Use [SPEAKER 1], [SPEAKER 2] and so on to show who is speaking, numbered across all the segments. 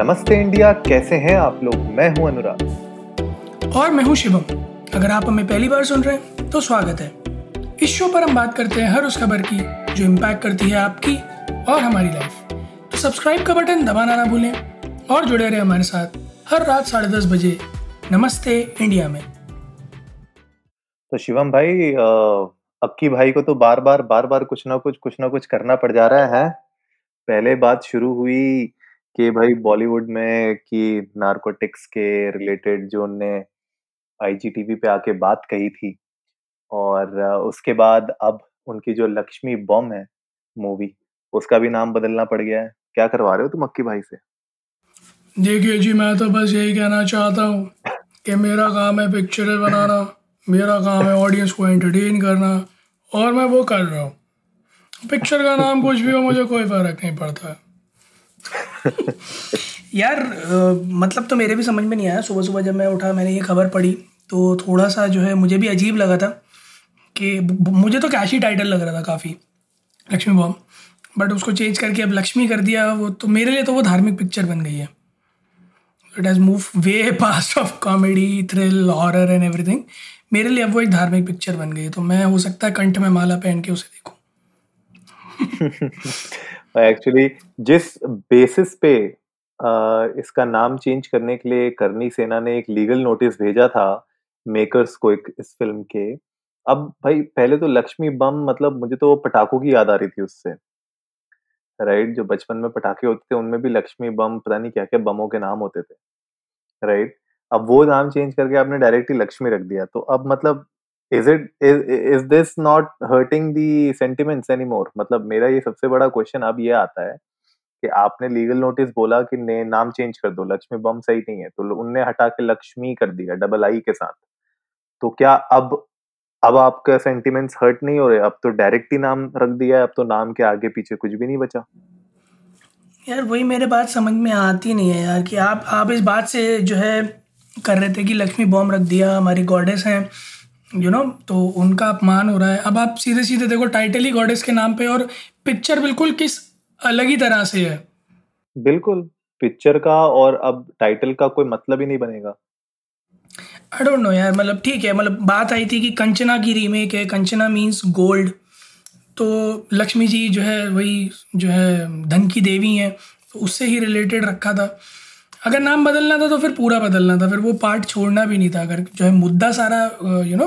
[SPEAKER 1] नमस्ते इंडिया कैसे हैं आप लोग? मैं हूँ अनुराग।
[SPEAKER 2] और मैं हूँ शिवम। अगर आप हमें पहली बार सुन रहे हैं तो स्वागत है। इस शो पर हम बात करते हैं हर उस खबर की जो इम्पैक्ट करती है आपकी और हमारी लाइफ तो सब्सक्राइब का बटन दबाना ना भूलें और जुड़े रहे हमारे साथ हर रात साढ़े दस बजे नमस्ते इंडिया में।
[SPEAKER 1] तो शिवम भाई अक्की भाई को तो बार बार बार बार कुछ ना कुछ कुछ ना कुछ करना पड़ जा रहा है। पहले बात शुरू हुई कि भाई बॉलीवुड में कि नारकोटिक्स के रिलेटेड जो उनने आईजीटीवी पे आके बात कही थी और उसके बाद अब उनकी जो लक्ष्मी बॉम है मूवी उसका भी नाम बदलना पड़ गया है। क्या करवा रहे हो तुम अक्की भाई से?
[SPEAKER 2] देखिए जी, मैं तो बस यही कहना चाहता हूँ कि मेरा काम है पिक्चरें बनाना, मेरा काम है ऑडियंस को एंटरटेन करना और मैं वो कर रहा हूँ। पिक्चर का नाम कुछ भी हो, मुझे कोई फ़र्क नहीं पड़ता। यार आ, मतलब तो मेरे भी समझ में नहीं आया। सुबह सुबह जब मैं उठा मैंने ये खबर पढ़ी तो थोड़ा सा जो है मुझे भी अजीब लगा था कि मुझे तो कैशी टाइटल लग रहा था काफ़ी लक्ष्मी बॉम बट उसको चेंज करके अब लक्ष्मी कर दिया वो तो मेरे लिए तो वो धार्मिक पिक्चर बन गई है। It has move way past of comedy thrill horror and everything मेरे लिए अब वो एक धार्मिक पिक्चर बन गई तो मैं हो सकता है कंठ में माला पहन के उसे देखूँ।
[SPEAKER 1] एक्चुअली जिस बेसिस पे इसका नाम चेंज करने के लिए करनी सेना ने एक लीगल नोटिस भेजा था मेकर्स को एक इस फ़िल्म के, अब भाई पहले तो लक्ष्मी बम मतलब मुझे तो पटाखों की याद आ रही थी उससे। राइट जो बचपन में पटाखे होते थे, उनमें भी लक्ष्मी बम, पता नहीं क्या क्या बमों के नाम होते थे। राइट अब वो नाम चेंज करके आपने डायरेक्टली लक्ष्मी रख दिया तो अब मतलब is it is this not hurting the sentiments any more मतलब मेरा ये सबसे बड़ा क्वेश्चन अब ये आता है कि आपने लीगल नोटिस बोला कि ने नाम चेंज कर दो, लक्ष्मी बम सही नहीं है तो उनने हटा के लक्ष्मी कर दिया डबल आई के साथ। तो क्या अब अब आपका सेंटिमेंट्स हर्ट नहीं हो रहे? अब तो डायरेक्ट ही नाम रख दिया है, अब तो नाम के आगे पीछे कुछ भी नहीं बचा।
[SPEAKER 2] यार वही मेरे बात समझ में आती नहीं है यार कि आप आप इस बात से जो है कर रहे थे कि लक्ष्मी बॉम्ब रख दिया, हमारी गॉडेस हैं। यू you नो know, तो उनका अपमान हो रहा है। अब आप सीधे सीधे देखो टाइटल ही गॉडेस के नाम पे और पिक्चर बिल्कुल किस अलग ही तरह से है।
[SPEAKER 1] बिल्कुल पिक्चर का और अब टाइटल का कोई मतलब ही नहीं बनेगा।
[SPEAKER 2] आई डोंट नो यार मतलब ठीक है मतलब बात आई थी कि कंचना की रीमेक है। कंचना मीन्स गोल्ड तो लक्ष्मी जी जो है वही जो है धन की देवी हैं। तो उससे ही रिलेटेड रखा था। अगर नाम बदलना था तो फिर पूरा बदलना था फिर वो पार्ट छोड़ना भी नहीं था। अगर जो है मुद्दा सारा यू नो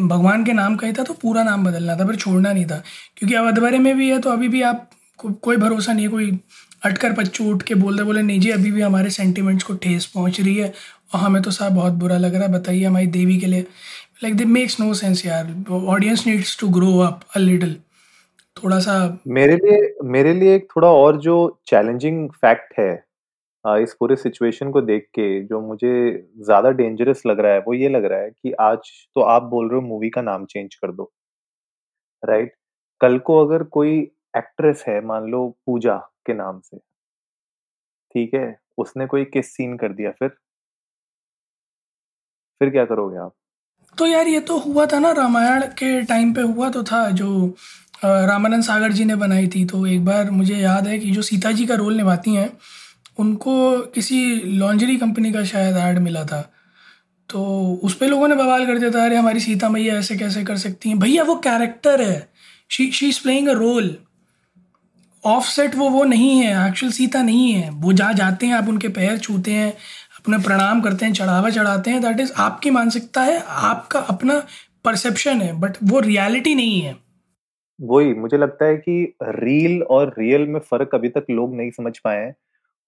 [SPEAKER 2] भगवान के नाम का ही था तो पूरा नाम बदलना था फिर छोड़ना नहीं था। क्योंकि अब अधवरे में भी है तो अभी भी आप को, कोई भरोसा नहीं है कोई अटकर पच्चू उठ के बोलते बोले नहीं जी अभी भी हमारे सेंटिमेंट्स को ठेस पहुँच रही है और हमें तो साहब बहुत बुरा लग रहा है बताइए हमारी देवी के लिए। Like that makes no sense यार। Audience needs to grow up a little थोड़ा सा
[SPEAKER 1] मेरे लिए मेरे लिए एक थोड़ा और जो चैलेंजिंग फैक्ट है इस पूरे सिचुएशन को देख के जो मुझे ज़्यादा डेंजरस लग रहा है, वो ये लग रहा है कि आज तो आप बोल रहे हो मूवी का नाम चेंज कर दो। राइट? कल को अगर कोई एक्ट्रेस है मान लो पूजा के नाम से ठीक है? उसने कोई किस सीन कर दिया फिर? फिर क्या करोगे आप?
[SPEAKER 2] तो यार ये तो हुआ था ना रामायण के टाइम पे हुआ तो था जो रामानंद सागर जी ने बनाई थी, तो एक बार मुझे याद है कि जो सीता जी का रोल निभाती हैं उनको किसी लॉन्जरी कंपनी का शायद ऐड मिला था। तो उस पर लोगों ने बवाल कर दिया था, अरे, हमारी सीता मैया ऐसे कैसे कर सकती हैं? भैया, वो कैरेक्टर है। She she is playing a role of set वो वो नहीं है एक्चुअल सीता नहीं है। वो जहाँ जाते हैं, आप उनके पैर छूते हैं, अपने प्रणाम करते हैं, चढ़ावा चढ़ाते हैं दैट इज़ आपकी मानसिकता है, आपका अपना परसेप्शन है बट वो रियलिटी नहीं है।
[SPEAKER 1] वही, मुझे लगता है कि रील और रियल में फ़र्क अभी तक लोग नहीं समझ पाए हैं।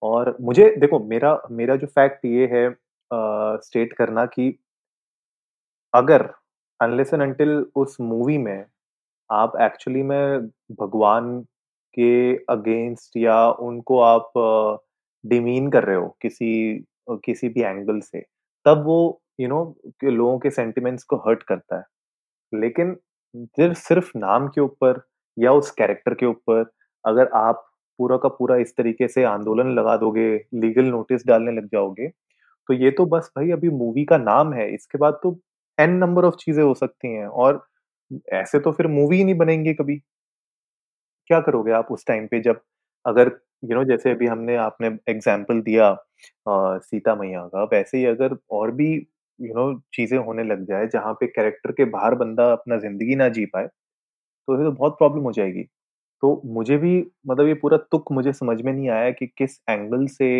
[SPEAKER 1] और मुझे देखो मेरा मेरा जो फैक्ट ये है स्टेट करना कि अगर अनलेस एंड अनटिल उस मूवी में आप एक्चुअली में भगवान के अगेंस्ट या उनको आप डिमीन कर रहे हो किसी किसी भी एंगल से तब वो यू you नो know, लोगों के सेंटिमेंट्स को हर्ट करता है। लेकिन सिर्फ़ सिर्फ़ नाम के ऊपर या उस कैरेक्टर के ऊपर अगर आप पूरा का पूरा इस तरीके से आंदोलन लगा दोगे लीगल नोटिस डालने लग जाओगे तो ये तो बस भाई अभी मूवी का नाम है इसके बाद तो एन नंबर ऑफ़ चीज़ें हो सकती हैं और ऐसे तो फिर मूवी ही नहीं बनेंगे कभी क्या करोगे आप उस टाइम पे जब अगर यू you नो know, जैसे अभी हमने आपने एग्ज़ाम्पल दिया अ, सीता मैया का, वैसे ही अगर और भी यू नो चीज़ें होने लग जाए जहाँ पे कैरेक्टर के बाहर बंदा अपना ज़िंदगी ना जी पाए, तो ये तो बहुत प्रॉब्लम हो जाएगी। तो मुझे भी मतलब ये पूरा तुक मुझे समझ में नहीं आया कि किस एंगल से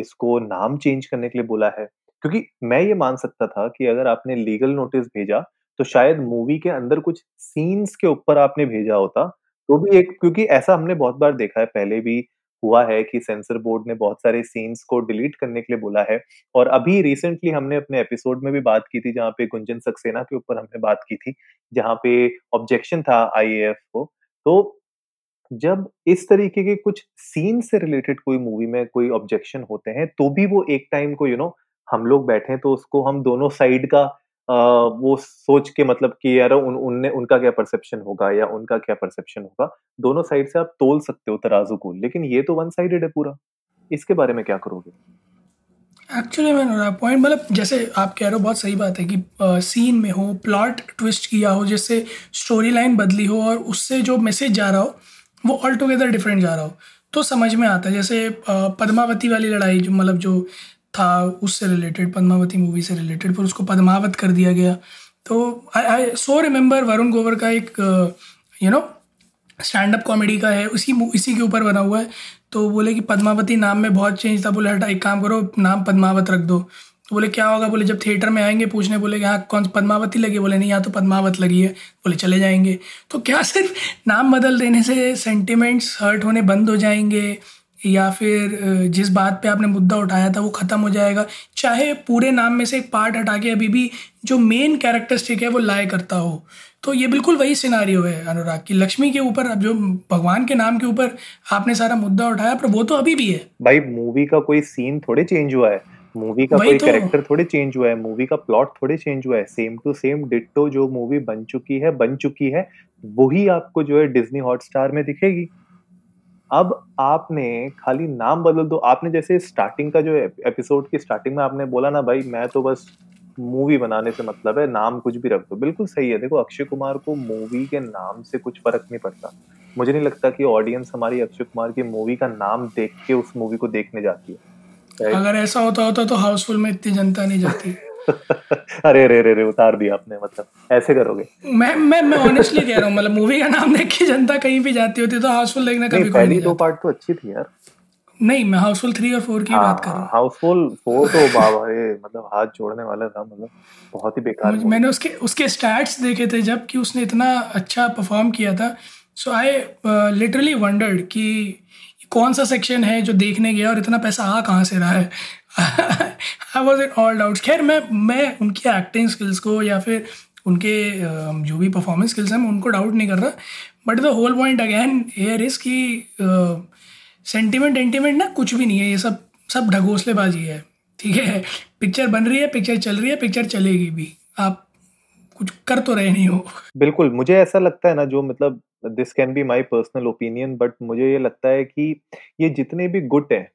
[SPEAKER 1] इसको नाम चेंज करने के लिए बोला है। क्योंकि मैं ये मान सकता था कि अगर आपने लीगल नोटिस भेजा, तो शायद मूवी के अंदर कुछ सीन्स के ऊपर आपने भेजा होता, तो भी एक क्योंकि ऐसा हमने बहुत बार देखा है, पहले भी हुआ है कि सेंसर बोर्ड ने बहुत सारे सीन्स को डिलीट करने के लिए बोला है और अभी रिसेंटली हमने अपने एपिसोड में भी बात की थी, जहाँ पे गुंजन सक्सेना के ऊपर हमने बात की थी, जहाँ पे ऑब्जेक्शन था आईएएफ को। तो जब इस तरीके के कुछ सीन से रिलेटेड कोई मूवी में कोई ऑब्जेक्शन होते हैं, तो भी वो एक टाइम को यू नो हम लोग बैठे हैं तो उसको हम दोनों साइड का अ, वो सोच के मतलब कि यार उन उनने उनका क्या परसेप्शन होगा या उनका क्या परसेप्शन होगा, दोनों साइड से आप तोल सकते हो तराजू को, लेकिन ये तो वन साइडेड है पूरा। इसके बारे में क्या करोगे?
[SPEAKER 2] एक्चुअली मैं पॉइंट मतलब जैसे आप कह रहे हो, बहुत सही बात है कि सीन में हो प्लॉट ट्विस्ट किया हो, जिससे स्टोरी लाइन बदली हो और उससे जो मैसेज जा रहा हो, वो ऑल टुगेदर डिफरेंट जा रहा हो। तो समझ में आता है, जैसे पद्मावती वाली लड़ाई जो मतलब जो था, उससे रिलेटेड पद्मावती मूवी से रिलेटेड फिर उसको पद्मावत कर दिया गया। तो आई आई सो रिमेंबर वरुण गोवर का एक you know stand up comedy का है, उसी इसी के ऊपर बना हुआ है। तो बोले कि पद्मावती नाम में बहुत चेंज था, बोले, हटा, एक काम करो, नाम पद्मावत रख दो। तो बोले, क्या होगा? बोले, जब थिएटर में आएँगे, पूछने बोले यहाँ कौन पद्मावती लगी? बोले, नहीं, यहाँ तो पद्मावत लगी है। बोले, चले जाएँगे। तो क्या सिर्फ़ नाम बदल देने से सेंटिमेंट्स हर्ट होने बंद हो जाएँगे। या फिर जिस बात पे आपने मुद्दा उठाया था वो ख़त्म हो जाएगा चाहे पूरे नाम में से एक पार्ट हटा के अभी भी जो मेन कैरेक्टरिस्टिक है वो लाए करता हो तो ये बिल्कुल वही सिनारियो है अनुराग की लक्ष्मी के ऊपर अब जो भगवान के नाम के ऊपर आपने सारा मुद्दा उठाया पर वो तो अभी भी है
[SPEAKER 1] भाई मूवी का कोई सीन थोड़े चेंज हुआ है। मूवी का कोई
[SPEAKER 2] तो
[SPEAKER 1] कैरेक्टर थोड़े चेंज हुआ है, मूवी का प्लॉट थोड़े चेंज हुआ है। सेम टू सेम डिट्टो जो मूवी बन चुकी है, बन चुकी है, वही आपको जो है डिज्नी हॉटस्टार में दिखेगी। अब आपने खाली नाम बदल दो। आपने जैसे स्टार्टिंग का जो एपिसोड की स्टार्टिंग में आपने बोला ना भाई मैं तो बस मूवी बनाने से मतलब है, नाम कुछ भी रख दो। बिल्कुल सही है, देखो अक्षय कुमार को मूवी के नाम से कुछ फ़र्क नहीं पड़ता। मुझे नहीं लगता कि ऑडियंस हमारी अक्षय कुमार की मूवी का नाम देख के उस मूवी को देखने जाती है,
[SPEAKER 2] अगर ऐसा होता होता तो हाउसफुल में इतनी जनता नहीं जाती।
[SPEAKER 1] अरे, अरे, अरे! उतार दिया आपने मतलब ऐसे करोगे?
[SPEAKER 2] मैं मैं मैं ऑनेस्टली कह रहा हूँ मतलब मूवी का नाम देख के जनता कहीं भी जाती होती तो हाउसफुल देखने कभी कोई
[SPEAKER 1] पहली
[SPEAKER 2] नहीं
[SPEAKER 1] 2
[SPEAKER 2] जाता
[SPEAKER 1] पार्ट तो अच्छी थी यार।
[SPEAKER 2] नहीं मैं हाउसफुल थ्री और फोर की
[SPEAKER 1] हाँ,
[SPEAKER 2] बात कर रहा
[SPEAKER 1] हाँ, हाउसफुल 4 तो बाबा रे! मतलब हाथ जोड़ने वाला था मतलब बहुत ही बेकार
[SPEAKER 2] मैंने उसके उसके स्टैट्स देखे थे जब कि उसने इतना अच्छा परफॉर्म किया था सो आई लिटरली वंडर्ड कि कौन सा सेक्शन है जो देखने गया और इतना पैसा आ कहाँ से रहा है I was in all doubts खैर मैं मैं उनकी एक्टिंग स्किल्स को या फिर उनके जो भी परफॉर्मेंस स्किल्स हैं मैं उनको डाउट नहीं कर रहा। But the whole point again here is कि सेंटिमेंट एंटीमेंट ना कुछ भी नहीं है। ये सब सब ढगोसलेबाजी है। ठीक है? पिक्चर बन रही है पिक्चर चल रही है पिक्चर चलेगी भी। आप कुछ कर तो रहे नहीं हो।
[SPEAKER 1] बिल्कुल, मुझे ऐसा लगता है ना जो मतलब this can be my personal opinion but मुझे ये लगता है कि ये जितने भी गुट हैं,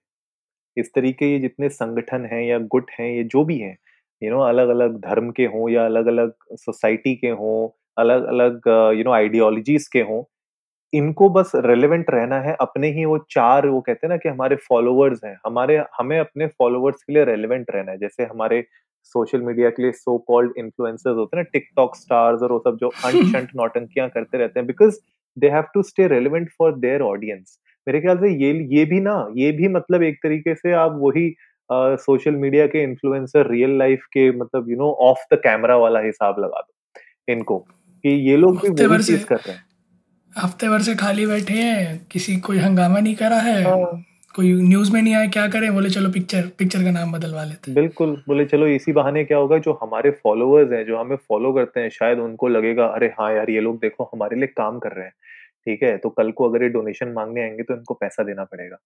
[SPEAKER 1] इस तरीके ये जितने संगठन हैं या गुट हैं, ये जो भी हैं, यू नो अलग-अलग धर्म के हों या अलग-अलग सोसाइटी के हों, अलग-अलग यू नो आइडियोलॉजीज़ के हों, इनको बस रेलेवेंट रहना है अपने ही वो चार वो कहते हैं ना कि हमारे फॉलोवर्स हैं, हमारे हमें अपने फॉलोवर्स के लिए रेलेवेंट रहना है। जैसे हमारे सोशल मीडिया के लिए सो कॉल्ड इन्फ्लुएंसर्स होते हैं ना टिकटॉक स्टार्स और वो सब जो अंट-शंट नौटंकियाँ करते रहते हैं because they have to stay relevant for their audience. मेरे ख्याल से ये ये भी ना ये भी मतलब एक तरीके से आप वही सोशल मीडिया के इन्फ्लुएंसर रियल लाइफ के मतलब you know off the camera वाला हिसाब लगा दो इनको, कि ये लोग भी वही चीज़ कर रहे हैं।
[SPEAKER 2] हफ़्ते भर से खाली बैठे हैं किसी कोई हंगामा नहीं करा है
[SPEAKER 1] हाँ।
[SPEAKER 2] कोई न्यूज़ में नहीं आया क्या करें बोले चलो पिक्चर पिक्चर का नाम बदलवा लेते हैं
[SPEAKER 1] बिल्कुल, बोले चलो इसी बहाने क्या होगा जो हमारे फॉलोअर्स हैं, जो हमें फॉलो करते हैं, शायद उनको लगेगा अरे हाँ यार, ये लोग देखो हमारे लिए काम कर रहे हैं, ठीक है? तो कल को अगर ये डोनेशन मांगने आएँगे तो इनको पैसा देना पड़ेगा।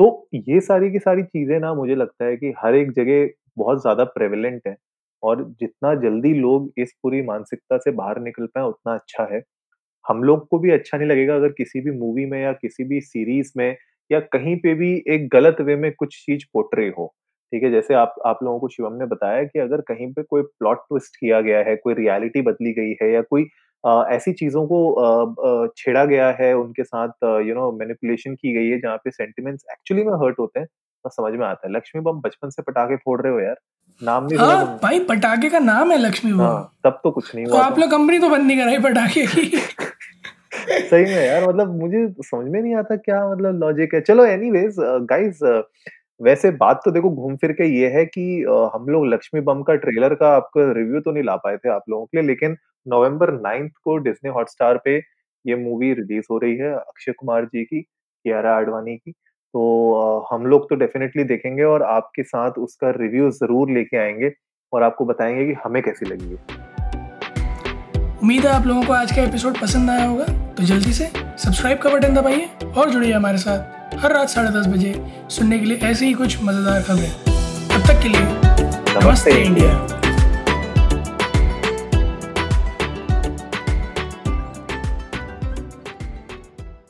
[SPEAKER 1] तो ये सारी की सारी चीज़ें ना मुझे लगता है कि हर एक जगह बहुत ज़्यादा प्रेवलेंट है और जितना जल्दी लोग इस पूरी मानसिकता से बाहर निकल पाए उतना अच्छा है। हम लोग को भी अच्छा नहीं लगेगा अगर किसी भी मूवी में या किसी भी सीरीज़ में या कहीं पे भी एक गलत वे में कुछ चीज़ पोट्रे हो, ठीक है? जैसे आप आप लोगों को शिवम ने बताया कि अगर कहीं पे कोई प्लॉट ट्विस्ट किया गया है, कोई रियलिटी बदली गई है या कोई ऐसी चीज़ों को छेड़ा गया है उनके साथ यू नो मैनिपुलेशन की गई है जहाँ पे सेंटिमेंट्स एक्चुअली में हर्ट होते हैं तो समझ में आता है। लक्ष्मी बम बचपन से पटाखे फोड़ रहे हो यार नाम नहीं
[SPEAKER 2] हाँ, भाई पटाखे का नाम है लक्ष्मी बम हाँ,
[SPEAKER 1] तब तो कुछ नहीं
[SPEAKER 2] तो हुआ तो आप लोग कंपनी तो बंद नहीं कराई पटाखे। की
[SPEAKER 1] सही में यार मतलब मुझे समझ में नहीं आता क्या मतलब लॉजिक है। चलो एनीवेज गाइस वैसे बात तो देखो घूम फिर के ये है कि हम लोग लक्ष्मी बम का ट्रेलर का आपका रिव्यू तो नहीं ला पाए थे आप लोगों के लिए, लेकिन नवंबर नाइन्थ को डिज्नी हॉटस्टार पे ये मूवी रिलीज़ हो रही है अक्षय कुमार जी की, कियारा आडवाणी की। तो हम लोग तो डेफिनेटली देखेंगे और आपके साथ उसका रिव्यू ज़रूर लेके आएँगे और आपको बताएँगे कि हमें कैसी लगी है
[SPEAKER 2] उम्मीद है आप लोगों को आज का एपिसोड पसंद आया होगा तो जल्दी से सब्सक्राइब का बटन दबाइए और जुड़िए हमारे साथ। हर रात साढ़े दस बजे सुनने के लिए ऐसी ही कुछ मज़ेदार खबरें। तब तक के लिए नमस्ते इंडिया।